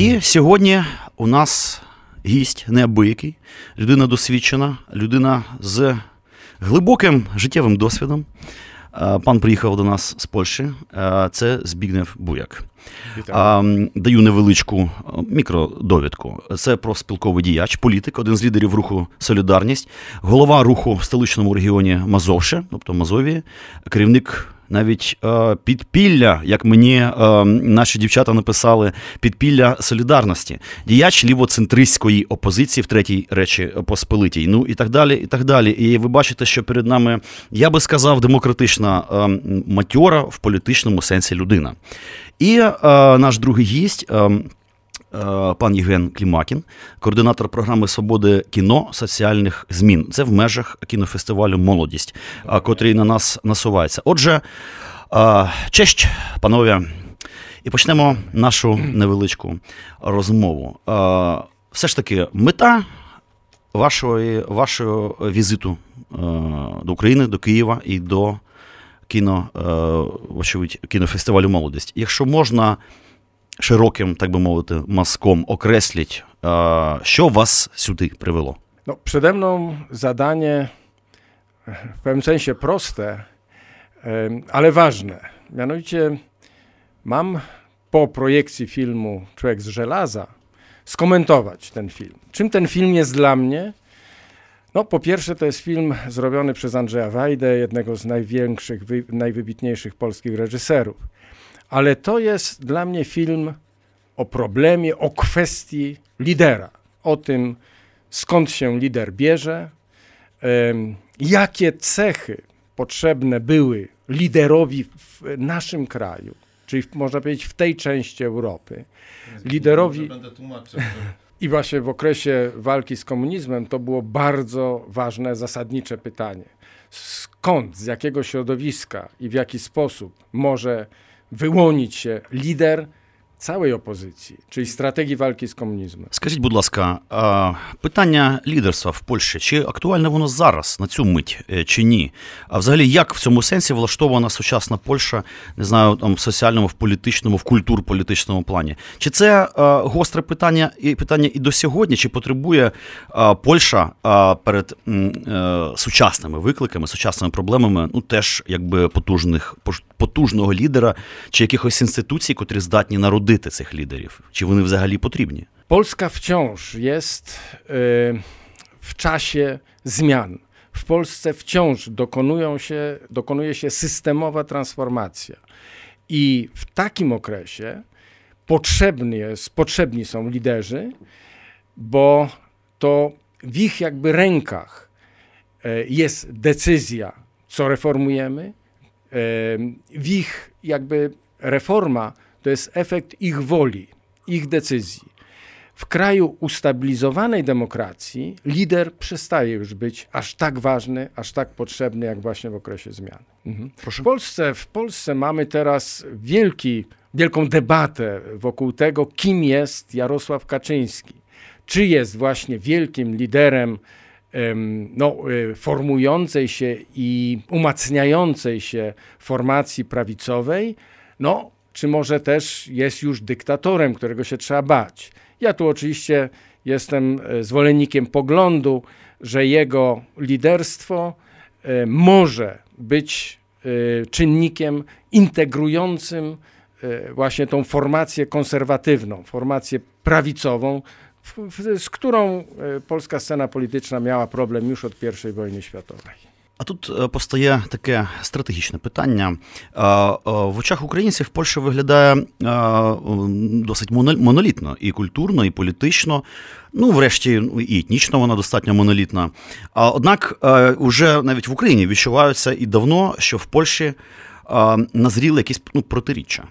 І сьогодні у нас гість неабиякий, людина досвідчена, людина з глибоким життєвим досвідом. Пан приїхав до нас з Польщі. Це Збігнев Буяк. А, Даю невеличку е, мікродовідку. Це профспілковий діяч, політик, один з лідерів руху Солідарність, голова руху в столичному регіоні Мазовше, тобто Мазовії, керівник. Навіть е, підпілля, як мені е, наші дівчата написали, підпілля солідарності, діяч лівоцентристської опозиції в третій речі Посполитій. Ну і так далі. І так далі. І ви бачите, що перед нами, я би сказав, демократична е, матьора в політичному сенсі людина. І е, наш другий гість. Е, Пан Євген Клімакін, координатор програми Свободи кіно соціальних змін. Це в межах кінофестивалю Молодість, котрий на нас насувається. Отже, честь, панове, і почнемо нашу невеличку розмову. Все ж таки, мета вашої, вашого візиту до України, до Києва і до кіно, вочевидь, кінофестивалю Молодість. Якщо можна широким, так би мовити, мазком окресліть, що вас сюди привело? No, przede mną zadanie w pewnym sensie proste, ale ważne. Mianowicie mam po projekcji filmu Człowiek z żelaza skomentować ten film. Czym ten film jest dla mnie? No, po pierwsze, to jest film zrobiony przez Andrzeja Wajdę, jednego z największych, najwybitniejszych polskich reżyserów ale to jest dla mnie film o problemie, o kwestii lidera, o tym, skąd się lider bierze, jakie cechy potrzebne były liderowi w naszym kraju, czyli można powiedzieć w tej części Europy. Liderowi. Będę tłumaczył. I właśnie w okresie walki z komunizmem to było bardzo ważne, zasadnicze pytanie. Skąd, z jakiego środowiska i w jaki sposób może wyłonić się lider całej опозиції, czyli стратегії walki з комунізмом. Скажіть, будь ласка, питання лідерства в Польщі чи актуальне воно зараз на цю мить чи ні? А взагалі, як в цьому сенсі влаштована сучасна Польща, не знаю, там в соціальному, в політичному, в культур-політичному плані? Чи це гостре питання і питання і до сьогодні? Чи потребує Польща перед сучасними викликами, сучасними проблемами, ну теж якби потужних потужного лідера чи якихось інституцій, котрі здатні народити цих лідерів? Чи вони взагалі потрібні? Polska wciąż jest w czasie zmian. W Polsce wciąż dokonują się, dokonuje się systemowa transformacja. I w takim okresie potrzebny jest, potrzebni są liderzy, bo to w ich jakby rękach jest decyzja, co reformujemy, w ich jakby reforma to jest efekt ich woli, ich decyzji. W kraju ustabilizowanej demokracji lider przestaje już być aż tak ważny, aż tak potrzebny, jak właśnie w okresie zmian. Mhm. W, Polsce, w Polsce mamy teraz wielki, wielką debatę wokół tego, kim jest Jarosław Kaczyński. Czy jest właśnie wielkim liderem no, y, formującej się i umacniającej się formacji prawicowej, no, czy może też jest już dyktatorem, którego się trzeba bać. Ja tu oczywiście jestem e, zwolennikiem poglądu, że jego liderstwo e, może być e, czynnikiem integrującym właśnie tą formację konserwatywną, formację prawicową, z którą polska scena polityczna miała problem już od I wojny światowej. А тут е, постає таке стратегічне питання. В очах українців Польща виглядає досить монолітно і культурно, і політично. Ну, врешті, і етнічно вона достатньо монолітна. Однак, вже навіть в Україні відчуваються і давно, що в Польщі назріли якісь ну, протиріччя.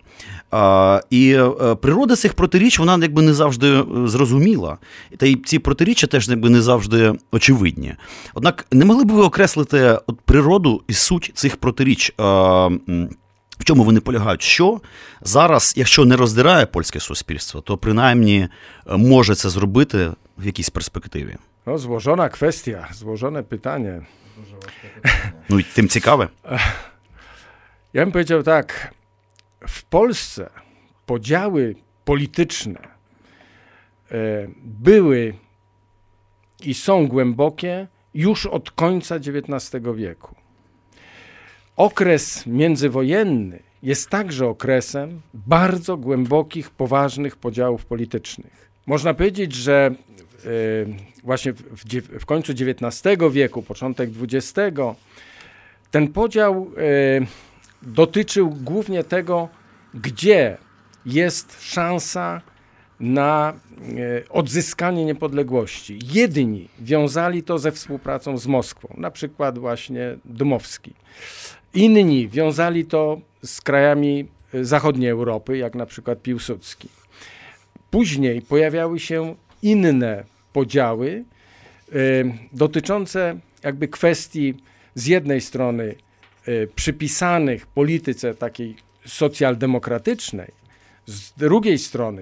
І е, природа цих протиріч, вона якби не завжди зрозуміла. Та й ці протиріччя теж якби не завжди очевидні. Однак не могли б ви окреслити от природу і суть цих протиріч? В чому вони полягають? Що зараз, якщо не роздирає польське суспільство, то принаймні може це зробити в якійсь перспективі? No, złożona kwestia, złożone pytanie. Ну, tym ciekawe. Ja bym powiedział tak. W Polsce podziały polityczne e, były i są głębokie już od końca XIX wieku. Okres międzywojenny jest także okresem bardzo głębokich, poważnych podziałów politycznych. Można powiedzieć, że Y, właśnie w, końcu XIX wieku, początek XX, ten podział y, dotyczył głównie tego, gdzie jest szansa na y, odzyskanie niepodległości. Jedni wiązali to ze współpracą z Moskwą, na przykład właśnie Dmowski. Inni wiązali to z krajami zachodniej Europy, jak na przykład Piłsudski. Później pojawiały się inne podziały y, dotyczące jakby kwestii z jednej strony przypisanych polityce takiej socjaldemokratycznej, z drugiej strony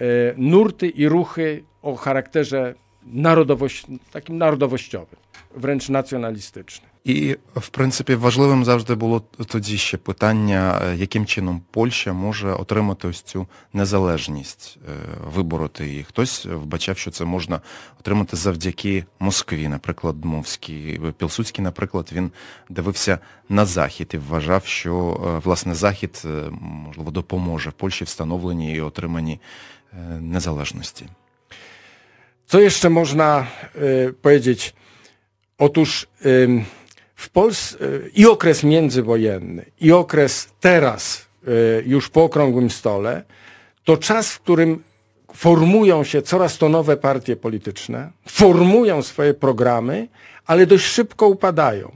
y, nurty i ruchy o charakterze narodowość, takim narodowościowym, wręcz nacjonalistycznym. І, в принципі, важливим завжди було тоді ще питання, е, яким чином Польща може отримати ось цю незалежність, е, вибороти її. Хтось вбачав, що це можна отримати завдяки Москві, наприклад, Дмовський. Пілсудський, наприклад, він дивився на Захід і вважав, що, е, власне, Захід, можливо, допоможе Польщі встановленні і отриманні незалежності. Co jeszcze można y, powiedzieć? Otóż y, w Polsce y, i okres międzywojenny, i okres teraz, y, już po okrągłym stole, to czas, w którym formują się coraz to nowe partie polityczne, formują swoje programy, ale dość szybko upadają.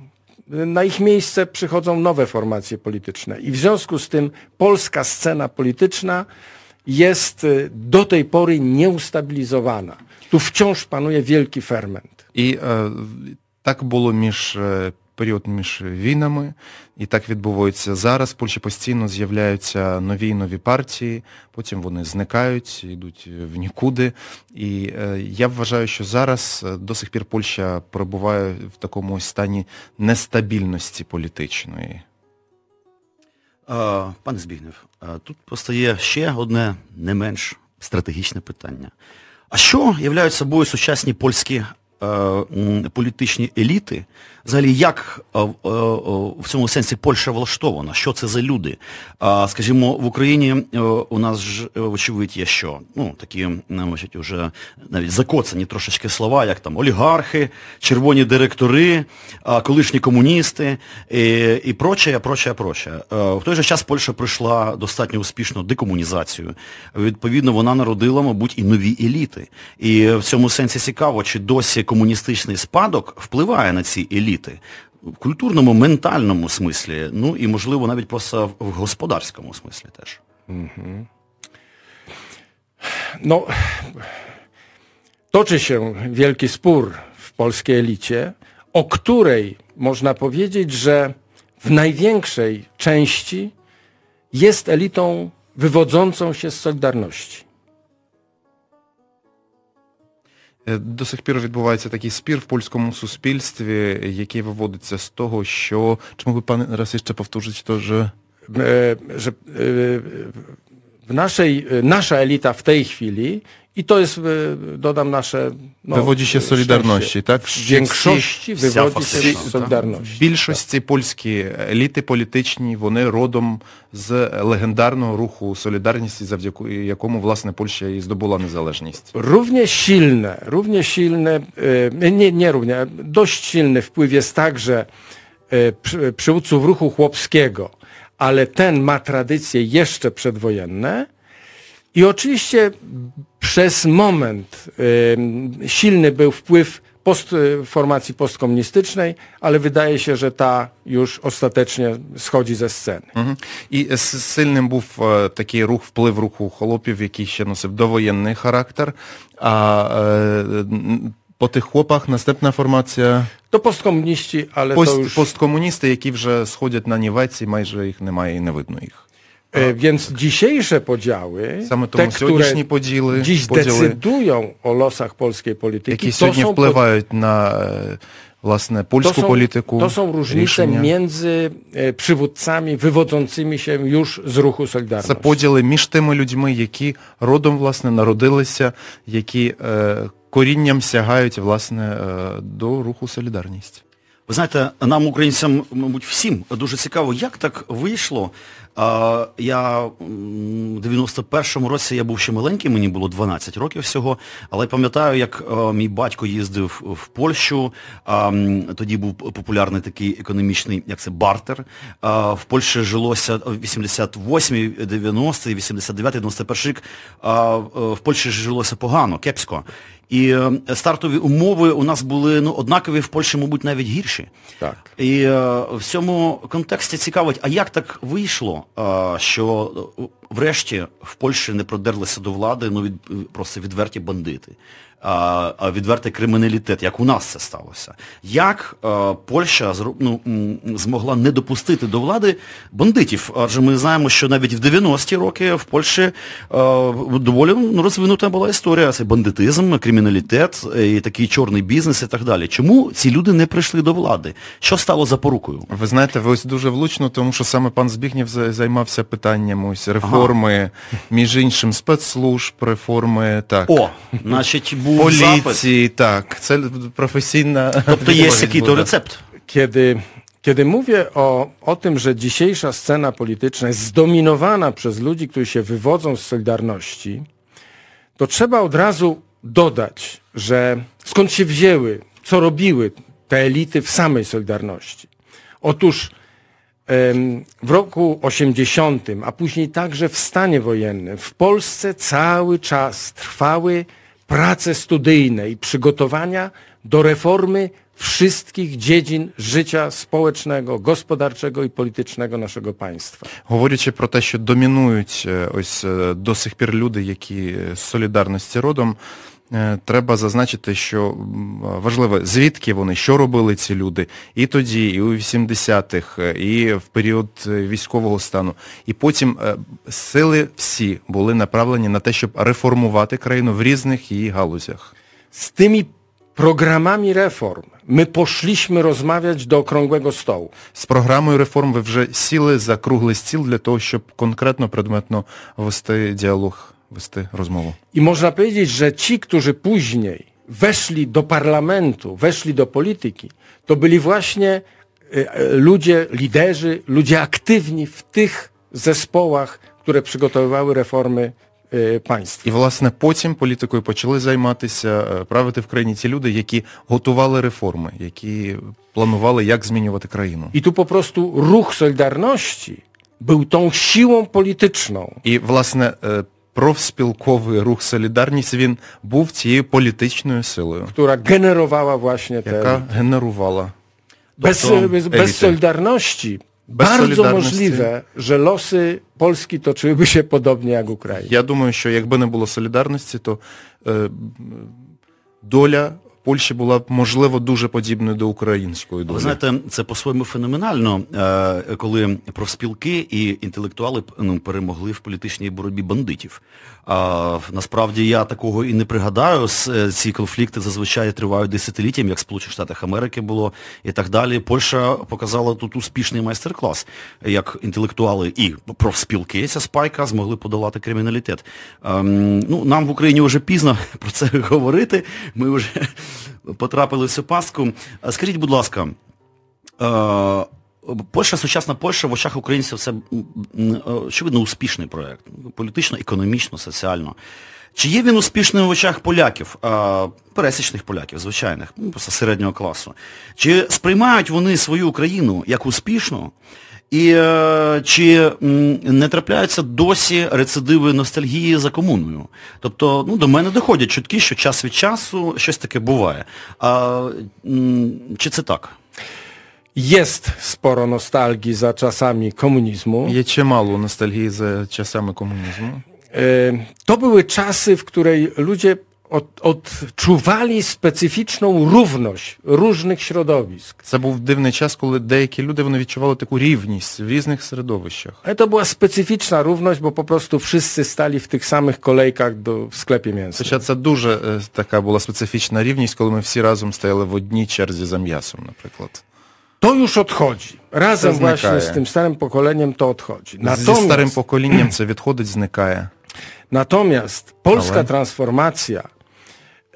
Na ich miejsce przychodzą nowe formacje polityczne i w związku z tym polska scena polityczna jest y, do tej pory nieustabilizowana. Tu wciąż panuje wielki ferment. I e, tak było między період між війнами, і так відбувається зараз. В Польщі постійно з'являються нові і нові партії, потім вони зникають, йдуть в нікуди. І е, я вважаю, що зараз до сих пір Польща перебуває в такому стані нестабільності політичної. Пане Збігнев, тут постає ще одне не менш стратегічне питання. А що являють собою сучасні польські Е, політичні еліти, взагалі, як е, е, в цьому сенсі Польща влаштована? Що це за люди? Скажімо, в Україні у нас ж, вочевидь, є що? Ну, такі, значить, вже навіть закоцані трошечки слова, як там олігархи, червоні директори, колишні комуністи і, і проче, проче, проче. В той же час Польща пройшла достатньо успішну декомунізацію. Відповідно, вона народила, мабуть, і нові еліти. І в цьому сенсі цікаво, чи досі комуністичний спадок впливає на ці еліти в культурному, ментальному смислі, ну і, можливо, навіть просто в господарському смислі теж. Угу. No, toczy się wielki spór w polskiej elicie, o której można powiedzieć, że w największej części jest elitą wywodzącą się z Solidarności. До сих пір відбувається такий спір в польському суспільстві, який виводиться з того, що... Чи могли пане раз ще повторити, то, що... że w naszej, nasza elita w tej chwili i to jest, dodam, nasze... No, wywodzi się z Solidarności, tak? W większości wywodzi się z Solidarności. В більшості польські еліти політичні, вони родом з легендарного руху Солідарності, завдяки якому, власне, Польща і здобула незалежність. Równie silne, równie silne, nie, nie równie, dość silny wpływ jest także przywódców ruchu chłopskiego, ale ten ma tradycje jeszcze przedwojenne. I oczywiście przez moment y, silny był wpływ post, e, formacji postkomunistycznej, ale wydaje się, że ta już ostatecznie schodzi ze sceny. Mhm. I silnym był e, taki ruch, wpływ ruchu chłopów, jakiś no, dowojenny charakter, a e, характер. А е, н- по тих хлопах наступна формація To postkomuniści, ale to пост, już... посткомуністи, які вже сходять на нівець і майже їх немає і не видно їх. E, Więc dzisiejsze podziały, Саме te, тому сьогоднішні które поділи, dziś поділи decydują o losach polskiej polityki, які to сьогодні są, po- впливають на е, власне to, польську są, політику. to są różnice рішення. między e, przywódcami wywodzącymi się już z ruchu Це Solidarności. поділи між тими людьми, які родом власне народилися, які е, корінням сягають власне е, до руху Солідарність. Ви знаєте, нам, українцям, мабуть, всім дуже цікаво, як так вийшло. А, Я в 91-му році я був ще маленький, мені було 12 років всього, але пам'ятаю, як а, мій батько їздив в Польщу, а, тоді був популярний такий економічний, як це, бартер. А, В Польщі жилося в 88-й, 90-й, 89-й, 91-й рік, а, в Польщі жилося погано, кепсько. І е, стартові умови у нас були ну, однакові в Польщі, мабуть, навіть гірші. Так. І е, в цьому контексті цікавить, а як так вийшло, е, що е, врешті в Польщі не продерлися до влади ну, від, просто відверті бандити, відвертий криміналітет, як у нас це сталося. Як е, Польща ну, змогла не допустити до влади бандитів? Адже ми знаємо, що навіть в 90-ті роки в Польщі е, доволі ну, розвинута була історія. Це бандитизм, криміналітет, е, і такий чорний бізнес і так далі. Чому ці люди не прийшли до влади? Що стало запорукою? Ви знаєте, ви ось дуже влучно, тому що саме пан Збігнєв за- займався питанням ось реформи, між іншим спецслужб, реформи, так. О, значить, був запит. Поліції, так. Це професійна. Тобто є відповідь який-то буде. рецепт. Kiedy, kiedy mówię o, o tym, że dzisiejsza scena polityczna jest zdominowana przez ludzi, którzy się wywodzą z Solidarności, to trzeba od razu dodać, że skąd się wzięły, co robiły te elity w samej Solidarności. Otóż em, w roku 80, a później także w stanie wojennym, w Polsce cały czas trwały prace studyjne i przygotowania do reformy wszystkich dziedzin życia społecznego, gospodarczego i politycznego naszego państwa. Говорячи про те, що домінують е, ось е, до сих пір люди, які е, з солідарності родом, треба зазначити, що важливо, звідки вони, що робили ці люди і тоді, і у 80-х, е, і в період військового стану. І потім сили всі були направлені на те, щоб реформувати країну в різних її галузях. Z tymi programami reform my poszliśmy rozmawiać do okrągłego stołu. З програмою реформ ви вже сіли за круглий стіл для того, щоб конкретно, предметно вести діалог, вести розмову. I można powiedzieć, że ci, którzy później weszli do parlamentu, weszli do polityki, to byli właśnie e, e, ludzie, liderzy, ludzie aktywni w tych zespołach, które przygotowywały reformy e. І, власне, потім політикою почали займатися, е, правити в країні ті люди, які готували реформи, які планували, як змінювати країну. I tu po prostu ruch Solidarności był tą siłą polityczną, І, власне, е, профспілковий рух Солідарність, він був цією політичною силою, która generowała właśnie te... яка генерувала. Bez, Тобто bez, еліти. bez Solidarności Bez bardzo Solidarności. możliwe, że losy Polski toczyłyby się podobnie jak Ukrainy. Я думаю, що якби не було солідарності, то е, м, доля Польщі була б, можливо, дуже подібною до української долі. Ви знаєте, це по-своєму феноменально, е, коли профспілки і інтелектуали ну, перемогли в політичній боротьбі бандитів. А, насправді я такого і не пригадаю. Е, Ці конфлікти зазвичай тривають десятиліттям, як в Сполучених Штатах Америки було і так далі. Польща показала тут успішний майстер-клас, як інтелектуали і профспілки, ця спайка, змогли подолати криміналітет. Ем, ну, нам в Україні вже пізно про це говорити. Ми вже потрапили в цю пастку. Скажіть, будь ласка, е, Польща, сучасна Польща в очах українців це е, очевидно успішний проєкт. Політично, економічно, соціально. Чи є він успішним в очах поляків, е, пересічних поляків, звичайних, ну, просто середнього класу? Чи сприймають вони свою Україну як успішну? І е, чи м, не трапляються досі рецидиви ностальгії за комуною? Тобто, ну, до мене доходять чутки, що час від часу щось таке буває. А, м, чи це так? Jest sporo nostalgii za czasami komunizmu. Є чимало ностальгії за часами комунізму. E, To były czasy, w której ludzie od, odczuwali specyficzną równość różnych środowisk. Це був дивний час, коли деякі люди вони відчували таку рівність в різних середовищах. Ale to była specyficzna równość, bo po prostu wszyscy stali w tych samych kolejkach do, w sklepie mięsnym. Хоча це дуже е, така була специфічна рівність, коли ми всі разом стояли в одній черзі за м'ясом, наприклад. To już odchodzi. Razem To właśnie znikaje. z tym starym pokoleniem to odchodzi. Зі старим Natomiast, поколінням це відходить, зникає. natomiast polska Ale- transformacja,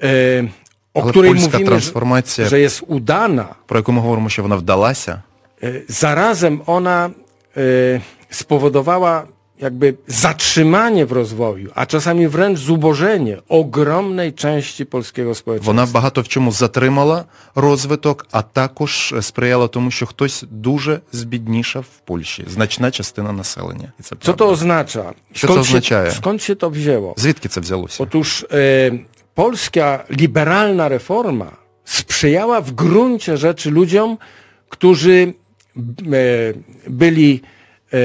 e, o Але której польська mówimy, трансформація, że jest udana, про яку ми говоримо, що вона вдалася, e, zarazem ona e, spowodowała jakby zatrzymanie w rozwoju, a czasami wręcz zubożenie ogromnej części polskiego społeczeństwa. вона багато в чому затримала розвиток, а також сприяла тому, що хтось дуже збіднішав в Польщі, значна частина населення. І це Co to правда. oznacza? Co to się, oznacza? skąd się to wzięło? Звідки це взялося? Otóż e, polska liberalna reforma sprzyjała w gruncie rzeczy ludziom, którzy e, byli e,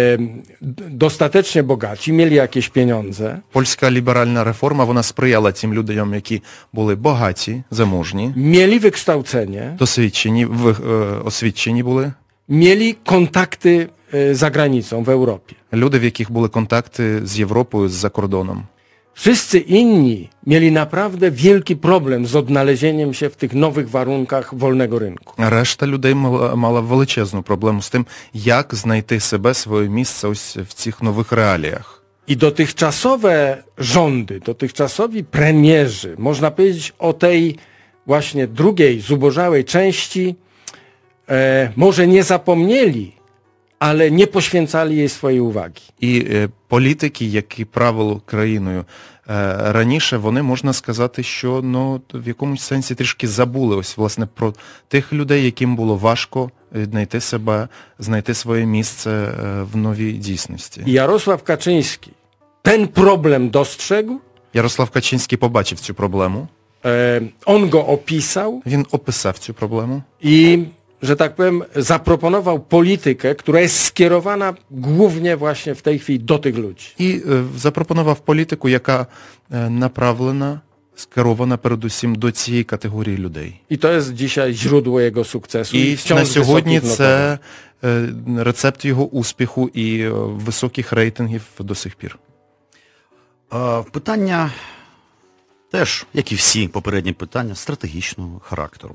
dostatecznie bogaci, mieli jakieś pieniądze. Polska liberalna reforma, ona sprzyjała tym ludziom, którzy byli bogaci, zamożni. Mieli wykształcenie. Doświadczeni, wy, e, byli. Mieli kontakty za granicą, w Europie. Ludzie, w jakich były kontakty z Europą, z zakordonem. Wszyscy inni mieli naprawdę wielki problem z odnalezieniem się w tych nowych warunkach wolnego rynku. А Решта людей мала, мала величезну проблему з тим, як знайти себе, своє місце ось в цих нових реаліях. I dotychczasowe rządy, dotychczasowi premierzy, można powiedzieć o tej właśnie drugiej, zubożałej części, e, może nie zapomnieli, ale nie poświęcali jej swojej uwagi. І е, політики, які правили країною е, раніше, вони можна сказати, що ну в якомусь сенсі трішки забули ось власне про тих людей, яким було важко знайти себе, знайти своє місце е, в новій дійсності. Jarosław Kaczyński ten problem dostrzegł, Ярослав Качинський побачив цю проблему. e, on go opisał Він описав цю проблему i, że tak powiem, zaproponował politykę, która jest skierowana głównie właśnie w tej chwili do tych ludzi. і е, запропонував політику, яка е, направлена, скерована передусім до цієї категорії людей. I to jest dzisiaj źródło jego sukcesu. І wciąż на сьогодні це рецепт його успіху і високих рейтингів до сих пір. Питання теж, як і всі попередні питання, стратегічного характеру.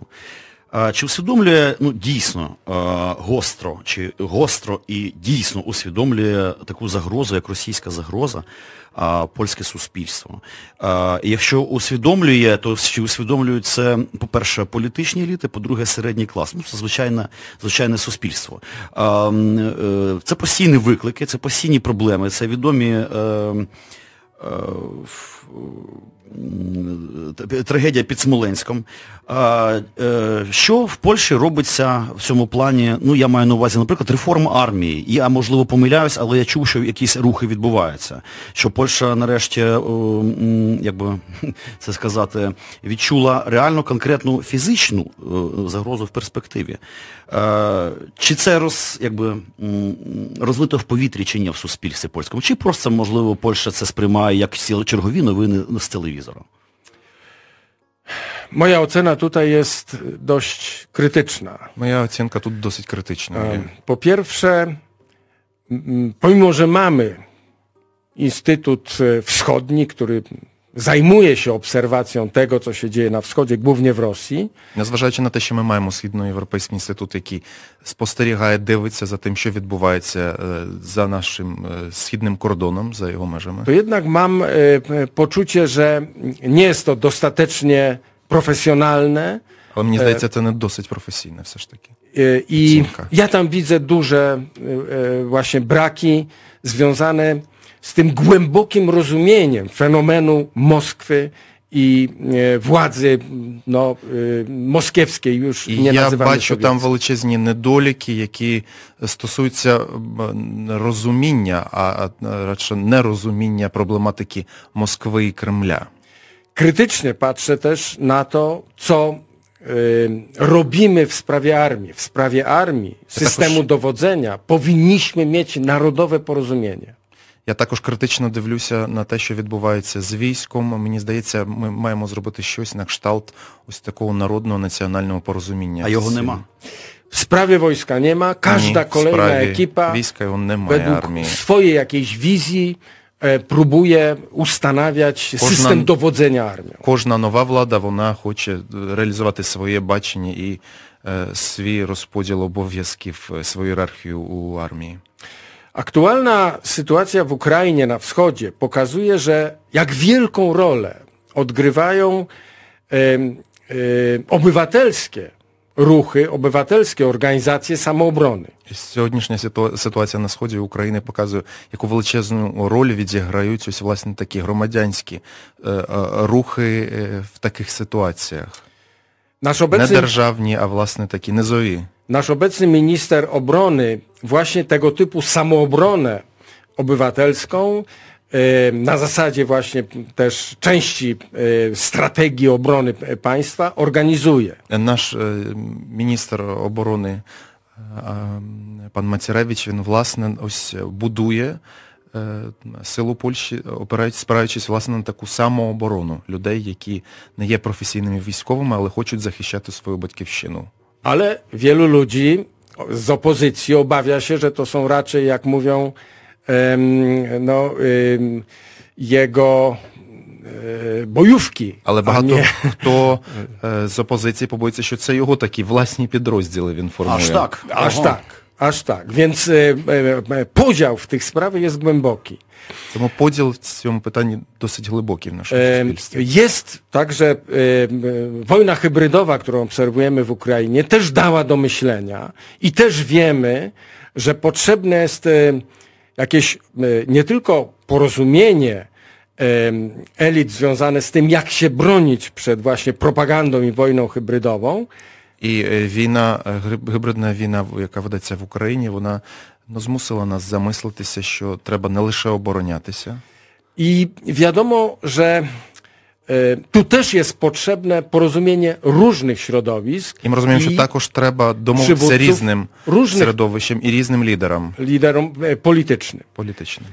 Е, Чи усвідомлює ну, дійсно е, гостро, чи гостро і дійсно усвідомлює таку загрозу, як російська загроза, е, польське суспільство? Е, Якщо усвідомлює, то чи усвідомлюють це, по-перше, політичні еліти, по-друге, середній клас. Ну, це звичайне, звичайне суспільство. Е, е, Це постійні виклики, це постійні проблеми, це відомі. Е, е, трагедія під Смоленськом. Е, Що в Польщі робиться в цьому плані? Ну, я маю на увазі, наприклад, реформа армії. Я, можливо, помиляюсь, але я чув, що якісь рухи відбуваються. Що Польща нарешті, м, як би це сказати, відчула реально конкретну фізичну е, загрозу в перспективі. Е, Чи це роз, якби, розлито в повітрі чи ні в суспільстві польському? Чи просто, можливо, Польща це сприймає як чергові новини nowiny z telewizora? Moja ocena tutaj jest dość krytyczna. Moja ocenka tu dosyć krytyczna. E, po pierwsze, pomimo że mamy Instytut Wschodni, który zajmuje się obserwacją tego, co się dzieje na wschodzie, głównie w Rosji, Незважаючи на те, що ми маємо Східноєвропейський інститут, який спостерігає, дивиться за тим, що відбувається е, за нашим е, східним кордоном, за його межами, to jednak mam e, p- poczucie, że nie jest to dostatecznie profesjonalne але мені здається, це не досить професійне все ж таки. e, i Ocenka. ja tam widzę duże e, e, właśnie braki związane z tym głębokim rozumieniem fenomenu Moskwy і е, влади ну, е, москівської już І не я називали бачу там совєтською. величезні недоліки, які стосуються м, розуміння, а а, радше нерозуміння проблематики Москви і Кремля. Krytycznie patrzę też na to, co y, robimy w sprawie armii. W sprawie armii, systemu dowodzenia powinniśmy mieć narodowe porozumienie. Я також критично дивлюся на те, що відбувається з військом. Мені здається, ми маємо зробити щось на кшталт ось такого народного національного порозуміння. А його нема. W sprawie wojska nie ma, każda Ні, в kolejna ekipa війська немає według армії. swojej jakiejś wizji e, próbuje ustanawiać Кожна- system dowodzenia armią. Кожна нова влада, вона хоче реалізувати своє бачення і е, свій розподіл обов'язків, е, свою ієрархію у армії. Aktualna sytuacja w Ukrainie na wschodzie pokazuje, że jak wielką rolę odgrywają em, em, obywatelskie ruchy, obywatelskie organizacje samoobrony. І Сьогоднішня ситу- ситуація на сході України показує, яку величезну роль відіграють ось власне такі громадянські е, е, рухи е, в таких ситуаціях. Nasz Не obecny, державні, а власне такі низові. nasz obecny minister obrony właśnie tego typu samoobronę obywatelską em, na zasadzie właśnie też części e, strategii obrony e, państwa organizuje. Наш е, міністр оборони е, пан Мацяревич, він власне ось будує е, силу Польщі, опираючись, спираючись власне на таку самооборону людей, які не є професійними військовими, але хочуть захищати свою батьківщину. Ale wielu ludzi z opozycji obawia się, że to są raczej, jak mówią, em, no, em, jego e, bojówki. Але a багато nie- хто е, з опозиції побоїться, що це його такі власні підрозділи він формує. Аж так. Aż Ага. tak, aż tak. Więc e, e, e, podział w tych sprawach jest głęboki. Тому поділ в цьому питанні досить глибокий в нашому Em, суспільстві. Jest także em, e, wojna hybrydowa, którą obserwujemy w Ukrainie, też dała do myślenia i też wiemy, że potrzebne jest e, jakieś e, nie tylko porozumienie em, elit związane z tym, jak się bronić przed właśnie propagandą i wojną hybrydową, І е, війна, е, гібридна війна, яка ведеться в Україні, вона ну, змусила нас замислитися, що треба не лише оборонятися, I wiadomo, że tu też jest potrzebne porozumienie różnych środowisk і ми розуміємо, що і також треба домовитися різним середовищем і різним лідерам liderom politycznym. політичним.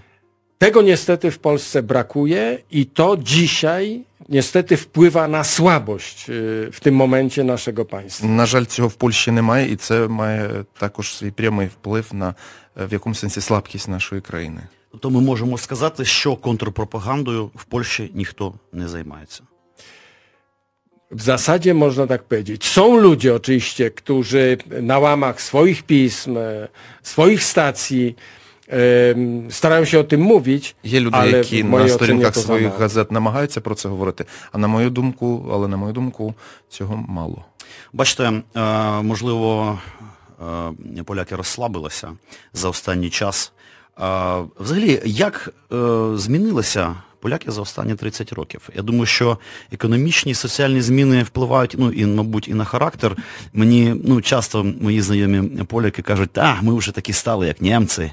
Tego niestety w Polsce brakuje i to dzisiaj niestety wpływa na słabość y, w tym momencie naszego państwa. На жаль, цього в Польщі немає, і це має також свій прямий вплив на е, в якому сенсі слабкість нашої країни. Тобто ми можемо сказати, що контрпропагандою в Польщі ніхто не займається. W zasadzie można tak powiedzieć. Są ludzie oczywiście, którzy na łamach swoich pism, e, swoich stacji starają się o tym mówić, Є люди, але які на сторінках своїх газет намагаються про це говорити, а на мою думку, але на мою думку, цього мало. Бачите, е, можливо, е, поляки розслабилися за останній час. Е, Взагалі, як змінилися поляки за останні 30 років? Я думаю, що економічні і соціальні зміни впливають, ну і, мабуть, і на характер. Мені ну, часто мої знайомі поляки кажуть, та, ми вже такі стали, як німці,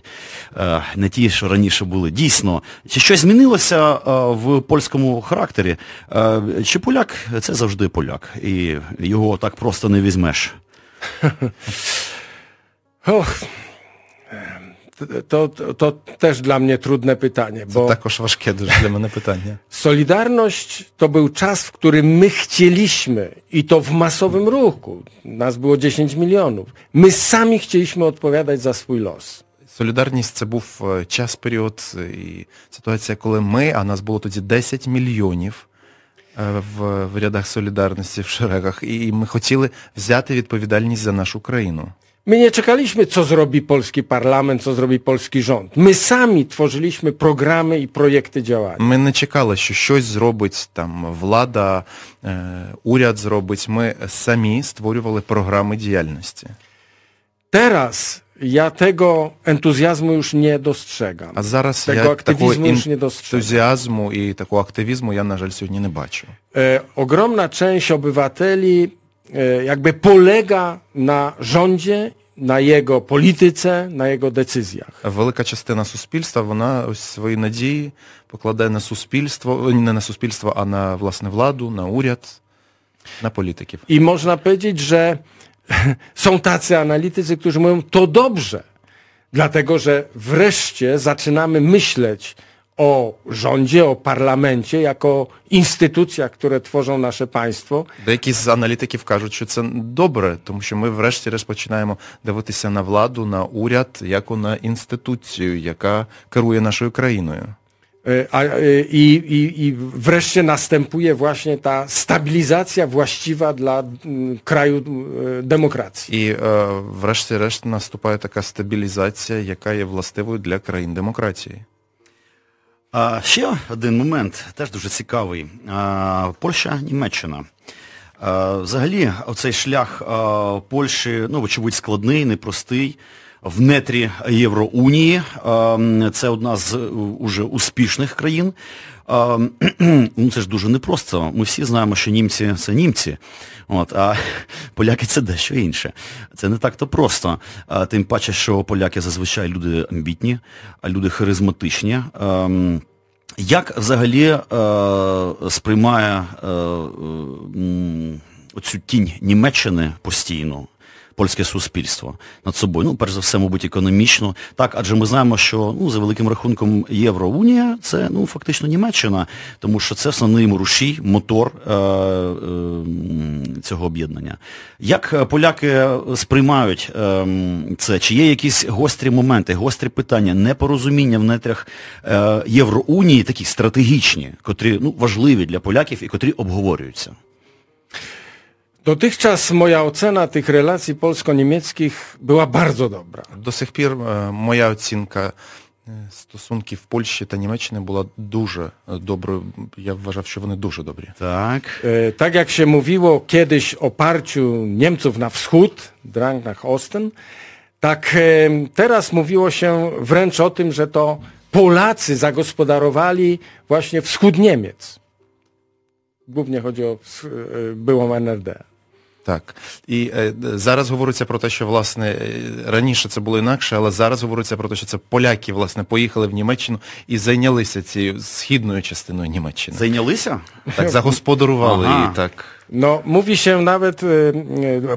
е, не ті, що раніше були. Дійсно, чи щось змінилося е, в польському характері? Е, Чи поляк це завжди поляк, і його так просто не візьмеш? Och, to, to, to też dla mnie trudne pytanie, Це bo також важке дуже для мене питання. Solidarność to był czas, w którym my chcieliśmy, i to w masowym ruchu, nas było 10 milionów, my sami chcieliśmy odpowiadać za swój los. Солідарність це був е, час, період е, і ситуація, коли ми, а нас було тоді 10 мільйонів е, в, в рядах солідарності в шерегах, і ми хотіли взяти відповідальність за нашу країну. My nie czekaliśmy, co zrobi polski parlament, co zrobi polski rząd. My sami tworzyliśmy programy i projekty działania. Ми не чекали, що щось зробить там влада, е, уряд зробить. Ми самі створювали програми діяльності. Teraz ja tego entuzjazmu już nie dostrzegam. А зараз Tego я такого aktywizmu już nie dostrzegam. ентузіазму і такого активізму я, на жаль, сьогодні не бачу. E, ogromna część obywateli e, jakby polega na rządzie, na jego polityce, na jego decyzjach. Велика частина суспільства, вона ось свої надії покладає на суспільство, не на суспільство, а на власне владу, на уряд, на політиків. I można powiedzieć, że są tacy analitycy, którzy mówią, to dobrze, dlatego że wreszcie zaczynamy myśleć o rządzie, o parlamencie jako instytucjach, które tworzą nasze państwo. Деякі з аналітиків кажуть, що це добре, тому що ми врешті-решт починаємо дивитися на владу, на уряд, як на інституцію, яка керує нашою країною. E, A, e, i, i, I wreszcie następuje właśnie ta stabilizacja właściwa dla mm, kraju e, demokracji. І е, врешті-решт наступає така стабілізація, яка є властивою для країн демократії. А, ще один момент, теж дуже цікавий. А, Польща, Німеччина. А, взагалі, оцей шлях а, Польщі, ну, вочевидь, складний, непростий. В нетрі Євроунії. Це одна з е, уже успішних країн. Ну, це ж дуже непросто. Ми всі знаємо, що німці це німці. От, а поляки це дещо інше. Це не так-то просто. Тим паче, що поляки зазвичай люди амбітні, а люди харизматичні. Як взагалі е, сприймає е, е, оцю тінь Німеччини постійно польське суспільство над собою? Ну, перш за все, мабуть, економічно. Так, адже ми знаємо, що ну, за великим рахунком Євроунія це ну, фактично Німеччина, тому що це основний рушій, мотор е, е, цього об'єднання. Як поляки сприймають е, це? Чи є якісь гострі моменти, гострі питання, непорозуміння в нетрях е, Євроунії, такі стратегічні, котрі ну, важливі для поляків і котрі обговорюються? Dotychczas moja ocena tych relacji polsko-niemieckich była bardzo dobra. До сих пір е, моя оцінка е, стосунків Польщі та Німеччини була дуже е, доброю. Я вважав, що вони дуже добрі. Так. E, Tak jak się mówiło kiedyś o parciu Niemców na wschód, Drang nach Osten, tak e, teraz mówiło się wręcz o tym, że to Polacy zagospodarowali właśnie wschód Niemiec. Głównie chodzi o wsch- e, byłą NRD. Так. І е, зараз говориться про те, що власне е, раніше це було інакше, але зараз говориться про те, що це поляки власне поїхали в Німеччину і зайнялися цією східною частиною Німеччини. Зайнялися? Так, загосподарували Ага. її так. No, mówi się nawet,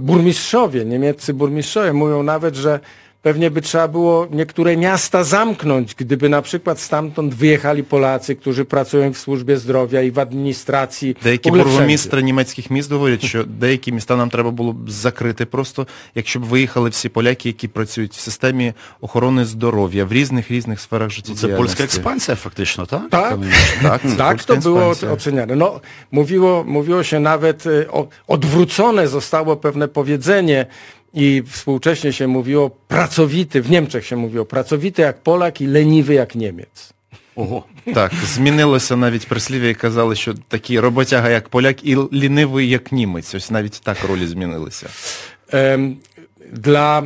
burmistrzowie, niemieccy burmistrzowie mówią nawet, że pewnie by trzeba było niektóre miasta zamknąć, gdyby na przykład stamtąd wyjechali Polacy, którzy pracują w służbie zdrowia i w administracji. w Деякі ogóle wszędzie. бургомістри німецьких міст говорять, що деякі міста нам треба було б закрити просто, якщо б виїхали всі поляки, які працюють в системі охорони здоров'я в різних різних сферах Це життєдіяльності. польська експансія, фактично, так? Tak, Так, це tak польська to było експансія. oceniane. No, mówiło, mówiło się nawet, e, o, odwrócone zostało pewne powiedzenie i współcześnie się mówiło pracowity, w Niemczech się mówiło pracowity jak Polak i leniwy jak Niemiec. Ого. Так, змінилося навіть прислів'я і казали, що такий роботяга, як поляк, і лінивий, як німець. Ось навіть так ролі змінилися. Em, Dla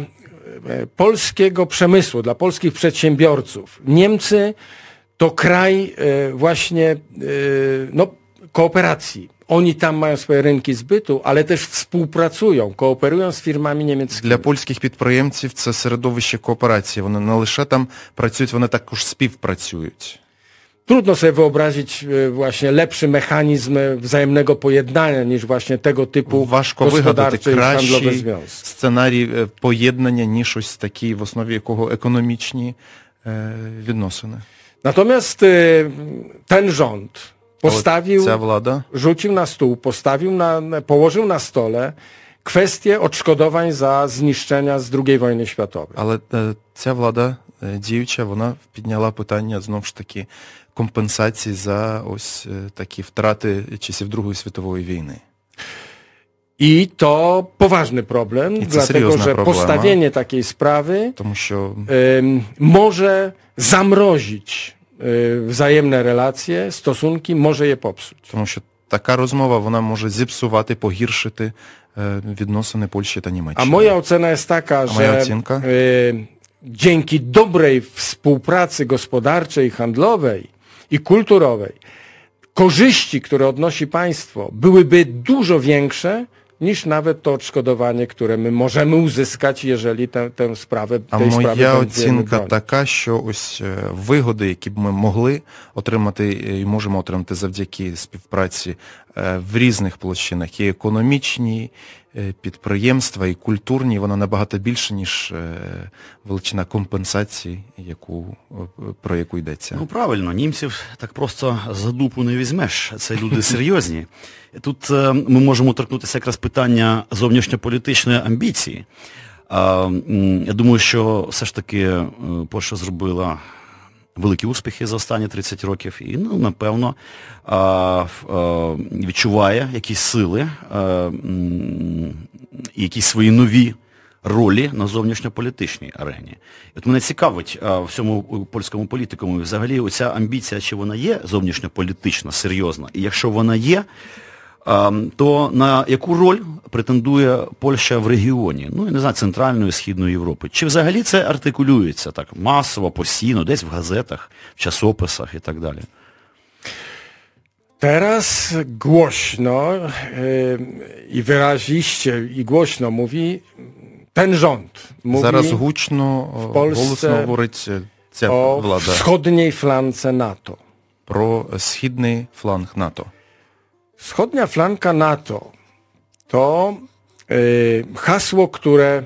e, polskiego przemysłu, dla polskich przedsiębiorców, Niemcy to kraj e, właśnie e, no, kooperacji. Oni tam mają swoje rynki zbytu, ale też współpracują, kooperują z firmami niemieckimi. Для польських підприємців це середовище кооперації. Вони не лише там працюють, вони також співпрацюють. Trudno sobie wyobrazić e, właśnie lepszy mechanizm e, wzajemnego pojednania niż właśnie tego typu Важко вигадати gospodarcze i handlowe кращий związki. сценарій е, поєднання, ніж ось такий, в основі якого економічні е, відносини. Natomiast e, ten rząd Але postawił Ця влада rzucił na stół, postawił na, położył na stole kwestię odszkodowań za zniszczenia z II wojny światowej. Але е, ця влада е, діюча, вона підняла питання знову ж таки компенсації за ось е, такі втрати часів Другої світової війни. I to poważny problem, I to dlatego seriozna że problema. postawienie takiej sprawy Тому що em, może zamrozić y, wzajemne relacje, stosunki, może je popsuć. Тому що така розмова вона може зіпсувати, погіршити е, відносини Польщі та A Німеччини. moja ocena jest taka, moja że ocenka? y, dzięki dobrej współpracy gospodarczej, handlowej i kulturowej korzyści, które odnosi państwo, byłyby dużo większe niż nawet to odszkodowanie, które my możemy uzyskać, jeżeli tę, tę sprawę, А tej sprawy моя będziemy оцінка bronić. така, що ось е, вигоди, які б ми могли отримати і можемо отримати завдяки співпраці е, в різних площинах, і економічні, е, підприємства, і культурні, вона набагато більше, ніж е, величина компенсації, яку, е, про яку йдеться. Ну правильно, німців так просто за дупу не візьмеш. Це люди серйозні. Тут е, ми можемо торкнутися якраз питання зовнішньополітичної амбіції. Я думаю, що все ж таки е, Польща зробила великі успіхи за останні 30 років і, ну, напевно, відчуває якісь сили, і якісь свої нові ролі на зовнішньополітичній арені. От мене цікавить в цьому польському політикуму взагалі оця амбіція, чи вона є зовнішньополітична, серйозна, і якщо вона є, то на яку роль претендує Польща в регіоні? Ну, я не знаю, Центральної, Східної Європи. Чи взагалі це артикулюється так масово, постійно, десь в газетах, в часописах і так далі? Teraz głośno y, i wyraziście i głośno mówi ten rząd. Mówi Зараз гучно, е, Польщі голосно говорить е, o wschodniej flance NATO. про східний фланг НАТО. Wschodnia flanka NATO to y, hasło, które,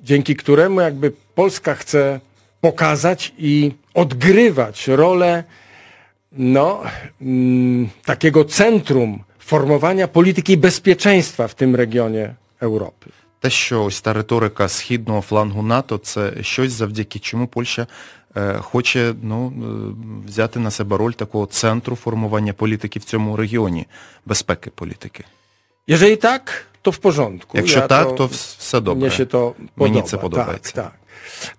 dzięki któremu jakby Polska chce pokazać i odgrywać rolę no, mm, takiego centrum formowania polityki bezpieczeństwa w tym regionie Europy. Те, що ось та риторика східного флангу НАТО, це щось, завдяки чому Польща е, хоче ну, е, взяти на себе роль такого центру формування політики в цьому регіоні, безпеки політики. Jeżeli tak, to w porządku. Якщо Ja так, то вс- все добре. Mnie się to Мені це подобається. Tak, tak.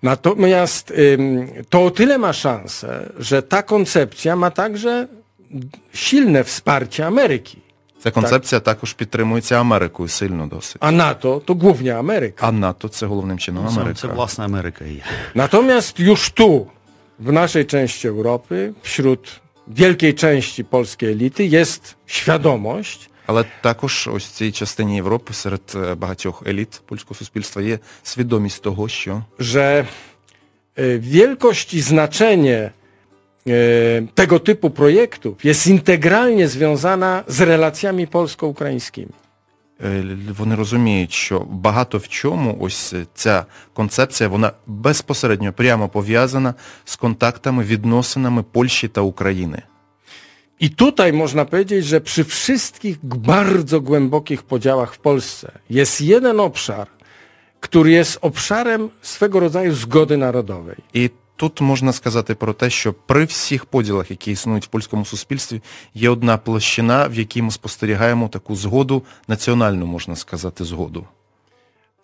Natomiast ym, to o tyle ma szansę, że ta koncepcja ma także silne wsparcie Ameryki. Ця концепція також підтримується Америкою сильно досить. A NATO to głównie Ameryka. А НАТО це головним чином Це, Америка. це власне Америка є. Natomiast już tu, w naszej części Europy, wśród wielkiej części polskiej elity jest świadomość, Але також ось в цій частині Європи серед е, багатьох еліт польського суспільства є свідомість того, що że y, wielkość i znaczenie tego typu projektów jest integralnie związana z relacjami polsko-ukraińskimi. е, вони розуміють, що багато в чому ось ця концепція, вона безпосередньо прямо пов'язана з контактами, відносинами Польщі та України. I tutaj można powiedzieć, że przy wszystkich g- bardzo głębokich podziałach w Polsce jest jeden obszar, który jest obszarem swego rodzaju zgody narodowej. І Тут можна сказати про те, що при всіх поділах, які існують в польському суспільстві, є одна площина, в якій ми спостерігаємо таку згоду, національну, можна сказати, згоду.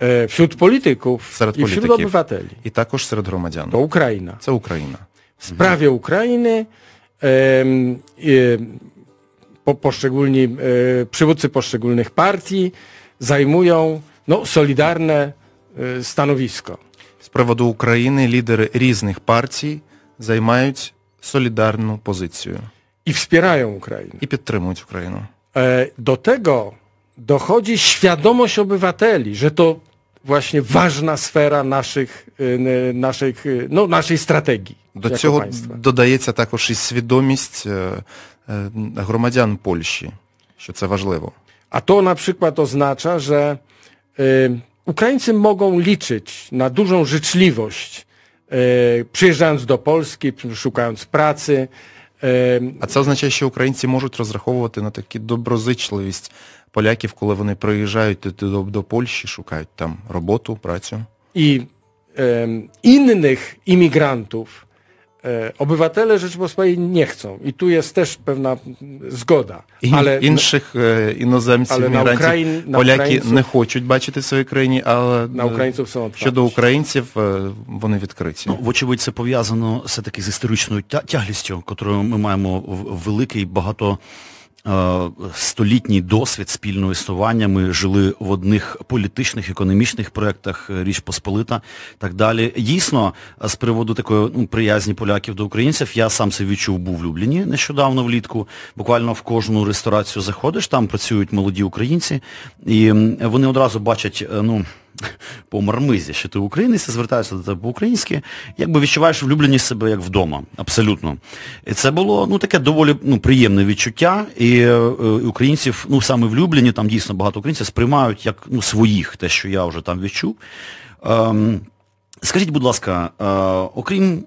E, Wśród polityków Wśród i wśród obywateli. І також серед громадян. To Ukraina. Це Україна. w sprawie Ukrainy em, em, po, poszczególni e, przywódcy poszczególnych partii zajmują no, solidarne e, stanowisko. З приводу України лідери різних партій займають солідарну позицію I wspierają Ukrainę. і підтримують Україну. E, Do tego dochodzi świadomość obywateli, że to właśnie ważna sfera naszych, e, n- naszych, e, no, naszej strategii До jako цього państwa. додається також і свідомість е, е, громадян Польщі, що це важливо. A to na przykład oznacza, że y, Ukraińcy mogą liczyć na dużą życzliwość, y, przyjeżdżając do Polski, szukając pracy. y, А це означає, що українці можуть розраховувати на таку доброзичливість поляків, коли вони приїжджають до, до, до Польщі, шукають там роботу, працю. I y, innych imigrantów y, obywatele Rzeczypospolitej nie chcą. I tu jest też pewna zgoda. І, Ale інших іноземців, але на Україн- на поляки українців- не хочуть бачити в своїй країні, але na е, Ukraińców są otwarci. щодо українців вони відкриті. Ну, вочевидь, це пов'язано все-таки з історичною тя- тяглістю, яку ми маємо великий багато столітній досвід спільного існування. Ми жили в одних політичних, економічних проєктах, е, Річ Посполита так далі. Дійсно, з приводу такої ну, приязні поляків до українців, я сам це відчув, був в Любліні нещодавно влітку. Буквально в кожну ресторацію заходиш, там працюють молоді українці, і вони одразу бачать, е, ну по мармизі, що ти українець, звертаюся до тебе по-українськи, якби відчуваєш влюбленість себе як вдома. Абсолютно. І це було ну, таке доволі ну, приємне відчуття. І і українців, ну саме влюблені, там дійсно багато українців сприймають як ну, своїх, те, що я вже там відчув. Ем, скажіть, будь ласка, е, окрім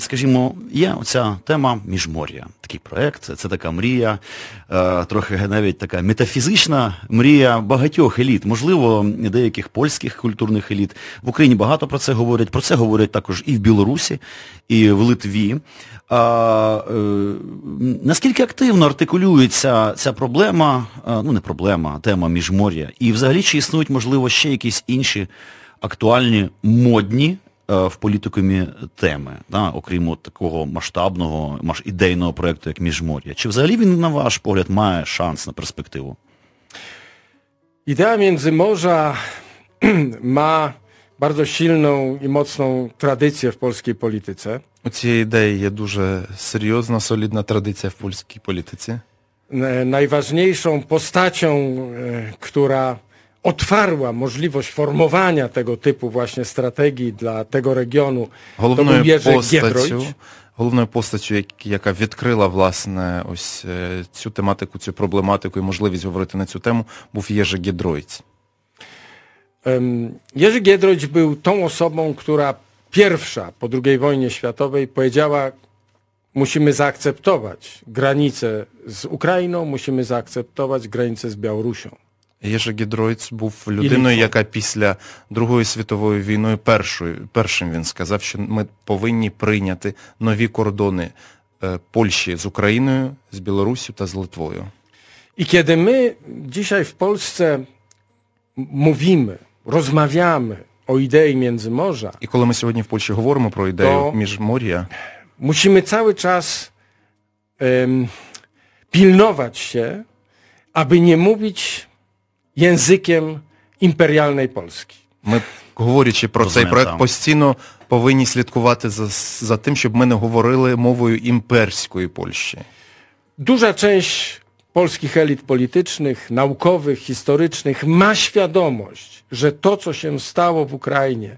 скажімо, є оця тема міжмор'я. Такий проєкт, це така мрія, е, трохи навіть така метафізична мрія багатьох еліт, можливо, деяких польських культурних еліт. В Україні багато про це говорять. Про це говорять також і в Білорусі, і в Литві. А, е, Наскільки активно артикулюється ця проблема, е, ну не проблема, а тема міжмор'я, і взагалі чи існують, можливо, ще якісь інші актуальні модні в політикумі теми, да, окрім от такого масштабного, ідейного проєкту, як Міжмор'я. Чи взагалі він, на ваш погляд, має шанс на перспективу? Idea Międzymorza ma bardzo silną i mocną tradycję w polskiej polityce. У цієї ідеї є дуже серйозна, солідна традиція в польській політиці. Najważniejszą postacią, która otwarła możliwość formowania tego typu właśnie strategii dla tego regionu, Головною to był Jerzy постаттю, Головною постаттю, яка відкрила власне ось цю тематику, цю проблематику і можливість говорити на цю тему, був Jerzy Giedroyć. Jerzy Giedroyć był tą osobą, która pierwsza po II wojnie światowej powiedziała, musimy zaakceptować granice z Ukrainą, musimy zaakceptować granice z Białorusią. Єжа Гідройц був людиною, яка після Другої світової війни першою, першим він сказав, що ми повинні прийняти нові кордони Польщі з Україною, з Білорусі та з Литвою. I kiedy my dzisiaj w Polsce mówimy, rozmawiamy o idei Międzymorza, І коли ми сьогодні в Польщі говоримо про ідею міжмор'я, musimy cały czas em, pilnować się, aby nie mówić językiem imperialnej Polski. Ми, говорячи про Розумію, цей проект, так. постійно повинні слідкувати за, за тим, щоб ми не говорили мовою імперської Польщі. Duża część polskich elit politycznych, naukowych, historycznych ma świadomość, że to, co się stało w Ukrainie,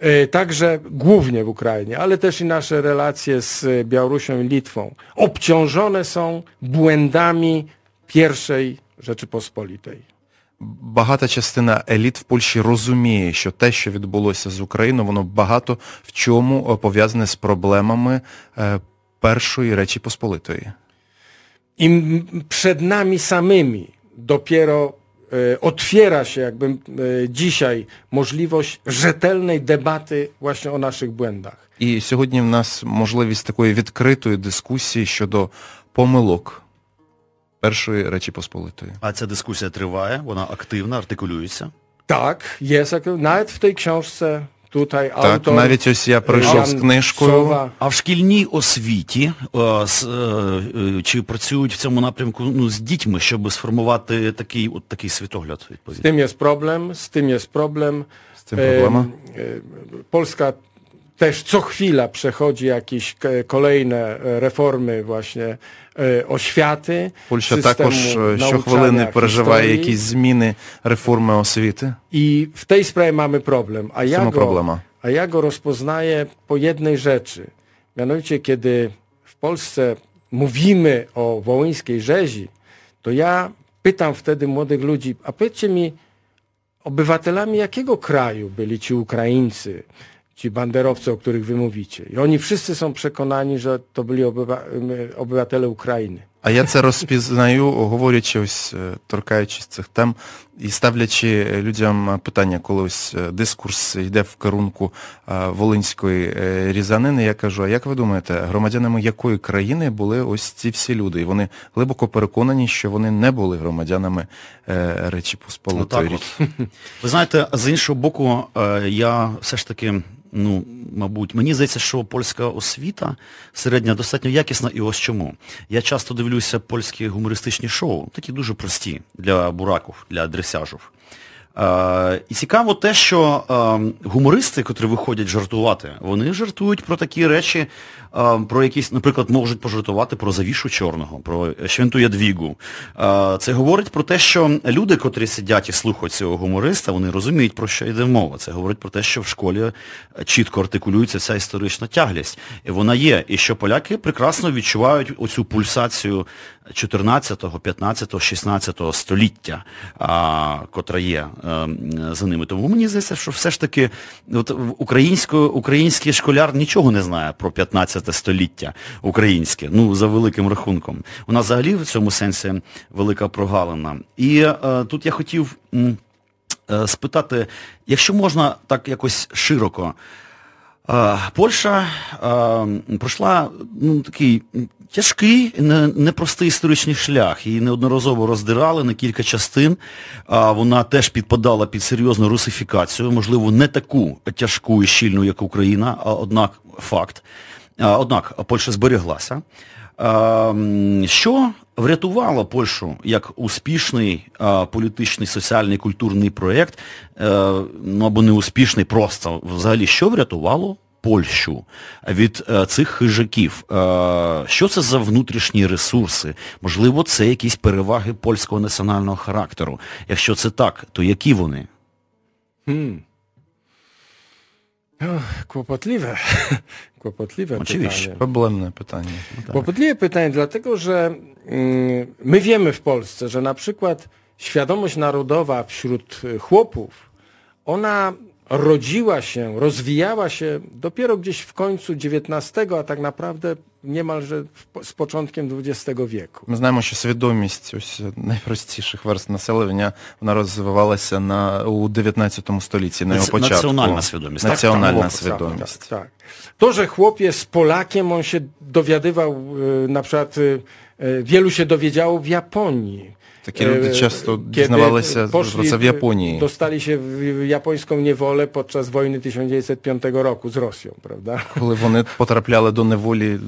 e, także głównie w Ukrainie, ale też i nasze relacje z Białorusią i Litwą, obciążone są błędami pierwszej Rzeczypospolitej. Багата частина еліт в Польщі розуміє, що те, що відбулося з Україною, воно багато в чому пов'язане з проблемами першої Речі Посполитої. I przed nami samymi dopiero e, otwiera się jakby e, dzisiaj możliwość rzetelnej debaty właśnie o naszych błędach. І сьогодні в нас можливість такої відкритої дискусії щодо помилок першої Речі Посполитої. А ця дискусія триває, вона активна, артикулюється. Tak, jest, nawet w tej książce tutaj Так, autor навіть ось я прийшов з книжкою. А в шкільній освіті е, с- е, е, чи працюють в цьому напрямку ну, з дітьми, щоб сформувати такий, от такий світогляд відповідно? tym jest problem, z tym jest problem. З цим проблема. E, e, Polska też co chwila przechodzi jakieś k- kolejne e, reformy właśnie e, oświaty, Польща systemu також е, щохвилини nauczania переживає historii. якісь зміни реформи освіти. I w tej sprawie mamy problem. A W ja, czym go, problema? a ja go rozpoznaję po jednej rzeczy. Mianowicie, kiedy w Polsce mówimy o wołyńskiej rzezi, to ja pytam wtedy młodych ludzi, a powiedzcie mi, obywatelami jakiego kraju byli ci Ukraińcy, Ci banderowcy, o których wy mówicie? I oni wszyscy są przekonani, że to byli obywa obywatele Ukrainy. А я це розпізнаю, говорячи ось, е, торкаючись цих тем і ставлячи людям питання, коли ось е, дискурс йде в керунку е, волинської е, різанини, я кажу, а як ви думаєте, громадянами якої країни були ось ці всі люди? І вони глибоко переконані, що вони не були громадянами е, Речі Посполитої. От. Ви знаєте, з іншого боку, е, я все ж таки, ну, мабуть, мені здається, що польська освіта середня достатньо якісна, і ось чому. Я часто дивлюся дивлюся польські гумористичні шоу, такі дуже прості для бураків, для дресяжів. Е, і цікаво те, що е, гумористи, котрі виходять жартувати, вони жартують про такі речі, е, про якісь, наприклад, можуть пожартувати про завішу чорного, про Швенту Ядвігу. Це говорить про те, що люди, котрі сидять і слухають цього гумориста, вони розуміють, про що йде мова. Це говорить про те, що в школі чітко артикулюється вся історична тяглість. І вона є. І що поляки прекрасно відчувають оцю пульсацію 14, 15, 16 століття, котра є за ними. Тому мені здається, що все ж таки от, український школяр нічого не знає про 15 століття українське, ну, за великим рахунком. У нас взагалі в цьому сенсі велика прогалина. І а, тут я хотів м, спитати, якщо можна так якось широко, Польща пройшла ну, такий тяжкий, непростий історичний шлях. Її неодноразово роздирали на кілька частин. Вона теж підпадала під серйозну русифікацію, можливо, не таку тяжку і щільну, як Україна, а однак факт. Однак Польща збереглася. Що врятувало Польщу як успішний політичний, соціальний, культурний проєкт, е, ну або не успішний, просто взагалі, що врятувало Польщу від е, цих хижаків? Е, що це за внутрішні ресурси? Можливо, це якісь переваги польського національного характеру. Якщо це так, то які вони? Hmm. Kłopotliwe, kłopotliwe Oczywiście. pytanie. Проблемне питання. No tak. Kłopotliwe pytanie, dlatego że mm, my wiemy w Polsce, że na przykład świadomość narodowa wśród y, chłopów, ona rodziła się, rozwijała się dopiero gdzieś w końcu XIX, a tak naprawdę niemalże w, z początkiem XX wieku. Ми знаємо, що свідомість ось найпростіших верст населення вона розвивалася на у 19 столітті, на його Наці- початку. національна свідомість, так? Національна Tak, свідомість. Tak, tak. To, że chłopiec z Polakiem, on się dowiadywał, y, na przykład y, y, wielu się dowiedziało w Japonii. Такі люди Е, часто kiedy дізнавалися про poszli це в w- Японії. Dostali się w japońską niewolę podczas wojny 1905 roku z Rosją, prawda? Коли вони потрапляли до неволі е,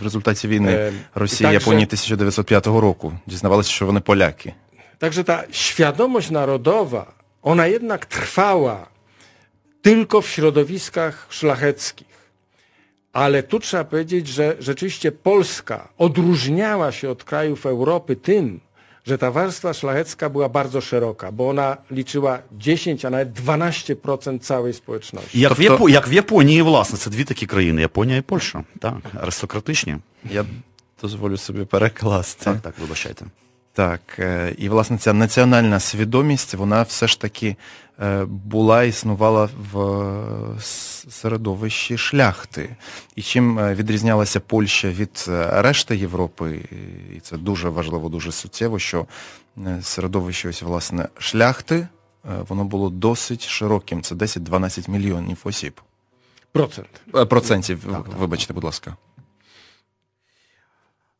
в результаті війни Е, Росії і так Японії же- 1905 року, дізнавалися, що вони поляки. Także ta świadomość narodowa, ona jednak trwała tylko w środowiskach szlacheckich. Ale tu trzeba powiedzieć, że rzeczywiście Polska odróżniała się od krajów Europy tym, że ta warstwa szlachecka była bardzo szeroka, bo ona liczyła 10, a nawet 12% całej społeczności. Як, в Тобто- Япо... як в Японії, власне, це дві такі країни, Японія і Польща. Так, аристократичні. Я дозволю собі перекласти. Так, так, вибачайте. Так, е, і власне ця національна свідомість, вона все ж таки е, була, існувала в е, середовищі шляхти. І чим відрізнялася Польща від решти Європи, і це дуже важливо, дуже суттєво, що середовище ось, власне, шляхти, воно було досить широким. Це 10-12 мільйонів осіб. Е, Процентів, вибачте, будь ласка.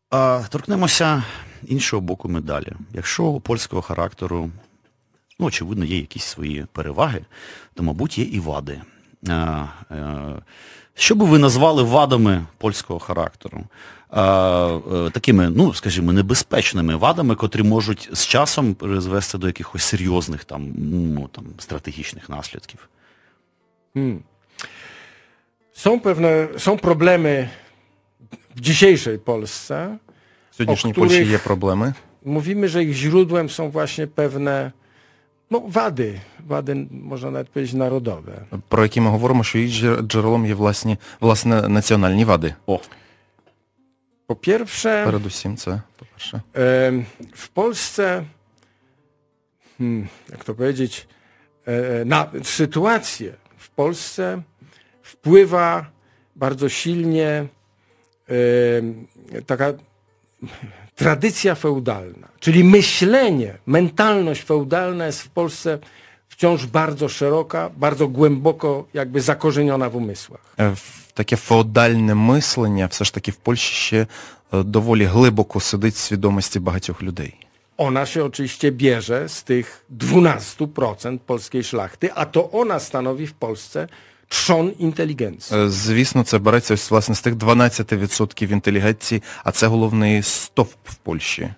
А, торкнемося іншого боку медалі. Якщо у польського характеру, ну, очевидно, є якісь свої переваги, то, мабуть, є і вади. А, е, що би ви назвали вадами польського характеру? А, е, такими, ну, скажімо, небезпечними вадами, котрі можуть з часом призвести до якихось серйозних там, ну, там, стратегічних наслідків. Hmm. Są pewne, są problemy w dzisiejszej Polsce, В сьогоднішній О, których- Польщі є проблеми. mówimy, że ich źródłem są właśnie pewne no, wady, wady można nawet powiedzieć narodowe. про які ми говоримо, що їх джер- джерелом є власні, власне національні вади. О, Po pierwsze, Передусім це, по-перше. em, w Polsce, hmm, jak to powiedzieć, e, na sytuację w Polsce wpływa bardzo silnie em, taka tradycja feudalna, czyli myślenie, mentalność feudalna jest w Polsce wciąż bardzo szeroka, bardzo głęboko jakby zakorzeniona w umysłach. Е, в- Таке феодальне мислення все ж таки в Польщі ще е, доволі глибоко сидить в свідомості багатьох людей. Ona się oczywiście bierze z tych 12% polskiej szlachty, a to ona stanowi w Polsce trzon inteligencji. Е, Звісно, це береться ось власне з тих 12% інтелігенції, а це головний стовп в Польщі.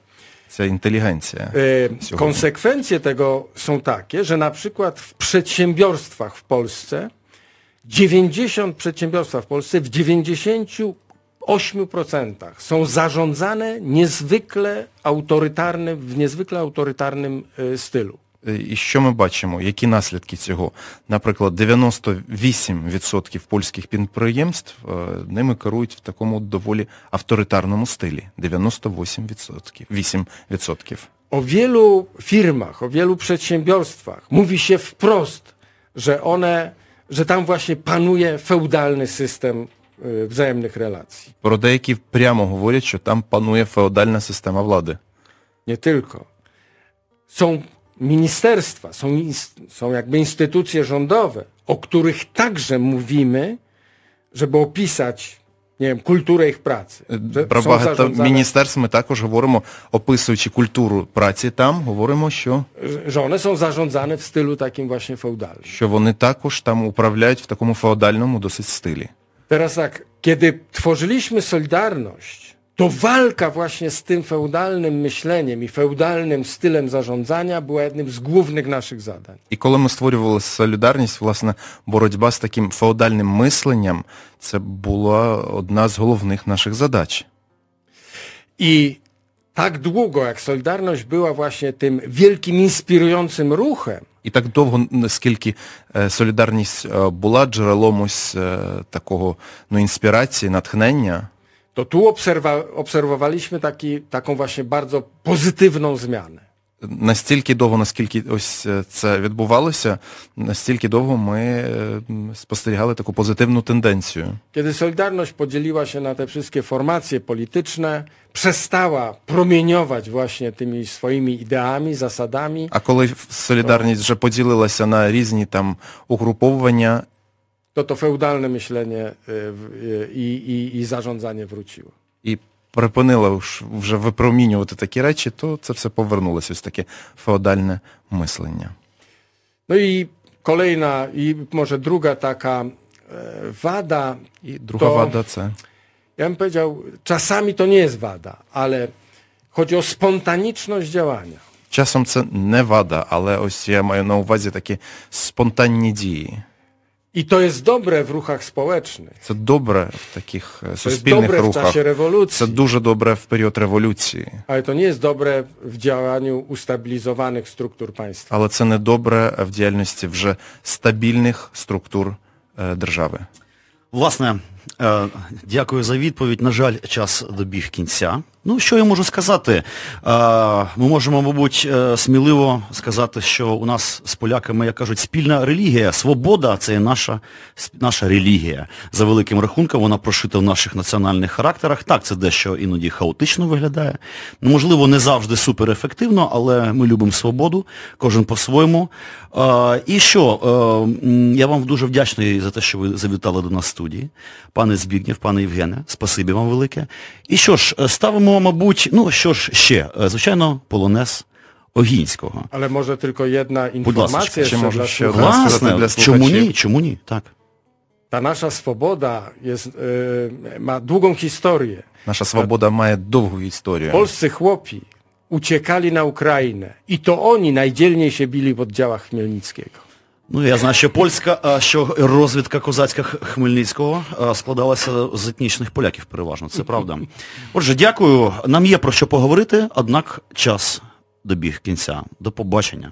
Це інтелігенція. E, Słowo. konsekwencje tego są takie, że na przykład w przedsiębiorstwach w Polsce 90 przedsiębiorstwa w Polsce w 98% są zarządzane niezwykle autorytarnym, w niezwykle autorytarnym e, stylu. Е, І що ми бачимо? Які наслідки цього? Наприклад, 98% польських підприємств е, ними керують в такому доволі авторитарному стилі. 98%. 8%. O wielu firmach, o wielu przedsiębiorstwach mówi się wprost, że one, że tam właśnie panuje feudalny system y, wzajemnych relacji. Про деякі прямо говорять, що там панує феодальна система влади. Nie tylko. Są ministerstwa, są, ins- są jakby instytucje rządowe, o których także mówimy, żeby opisać, nie wiem, kulturę ich pracy. Że Про są багато zarządzane- міністерств ми також говоримо, описуючи культуру праці там, говоримо, що, że- że one są zarządzane w stylu takim właśnie feudalnym. що вони також там управляють в такому феодальному досить стилі. Teraz tak, kiedy tworzyliśmy Solidarność, to walka właśnie z tym feudalnym myśleniem i feudalnym stylem zarządzania była jednym z głównych naszych zadań. І коли ми створювали солідарність, власне, боротьба з таким феодальним мисленням, це була одна з головних наших задач. I tak długo, jak Solidarność była właśnie tym wielkim inspirującym ruchem, І так довго, наскільки е, солідарність е, була джерелом ось е, такого ну, інспірації, натхнення, to tu obserwa- obserwowaliśmy taki, taką właśnie bardzo pozytywną zmianę. настільки довго, наскільки ось е, це відбувалося, настільки довго ми е, м, спостерігали таку позитивну тенденцію. Kiedy Solidarność podzieliła się na te wszystkie formacje polityczne, przestała promieniować właśnie tymi swoimi ideami, zasadami, А коли солідарність вже поділилася на різні там угруповування, to to feudalne myślenie y, w- y, i, i, i zarządzanie wróciło. і припинила ж вже випромінювати такі речі, то це все повернулося, ось таке феодальне мислення. No i kolejna, i może druga taka e, wada, І друга То- вада це ja bym powiedział, czasami to nie jest wada, ale chodzi o spontaniczność działania. часом це не вада, але ось я маю на увазі такі спонтанні дії. I to jest dobre w ruchach społecznych. Це добре в таких To jest суспільних dobre w рухах. Це дуже добре в період революції, ale to nie jest dobre w działaniu ustabilizowanych struktur państwa. але це не добре в діяльності вже стабільних структур е, держави. Власне, е, дякую за відповідь. На жаль, час добіг кінця. Ну, що я можу сказати? Ми можемо, мабуть, е, сміливо сказати, що у нас з поляками, як кажуть, спільна релігія. Свобода це наша, наша релігія. За великим рахунком вона прошита в наших національних характерах. Так, це дещо іноді хаотично виглядає. Можливо, не завжди суперефективно, але ми любимо свободу, кожен по-своєму. І що, е, я вам дуже вдячний за те, що ви завітали до нас в студії. Пане Збігнєв, пане Євгене, спасибі вам велике. І що ж, е, ставимо, мабуть, ну що ж ще, Е, звичайно, полонез Огінського. Ale może tylko jedna Будь ласка, informacja czy jeszcze może dla się słuchaczy. Власне, для чому ні? Чому ні? Так. Ta nasza swoboda jest, y, ma długą historię. Наша свобода має довгу історію. Polscy chłopi uciekali na Ukrainę i to oni najdzielniej się bili w oddziałach Chmielnickiego. Ну, я знаю, що польська, що розвідка козацька Хмельницького складалася з етнічних поляків переважно, це правда. Отже, дякую. Нам є про що поговорити, однак час добіг кінця. До побачення.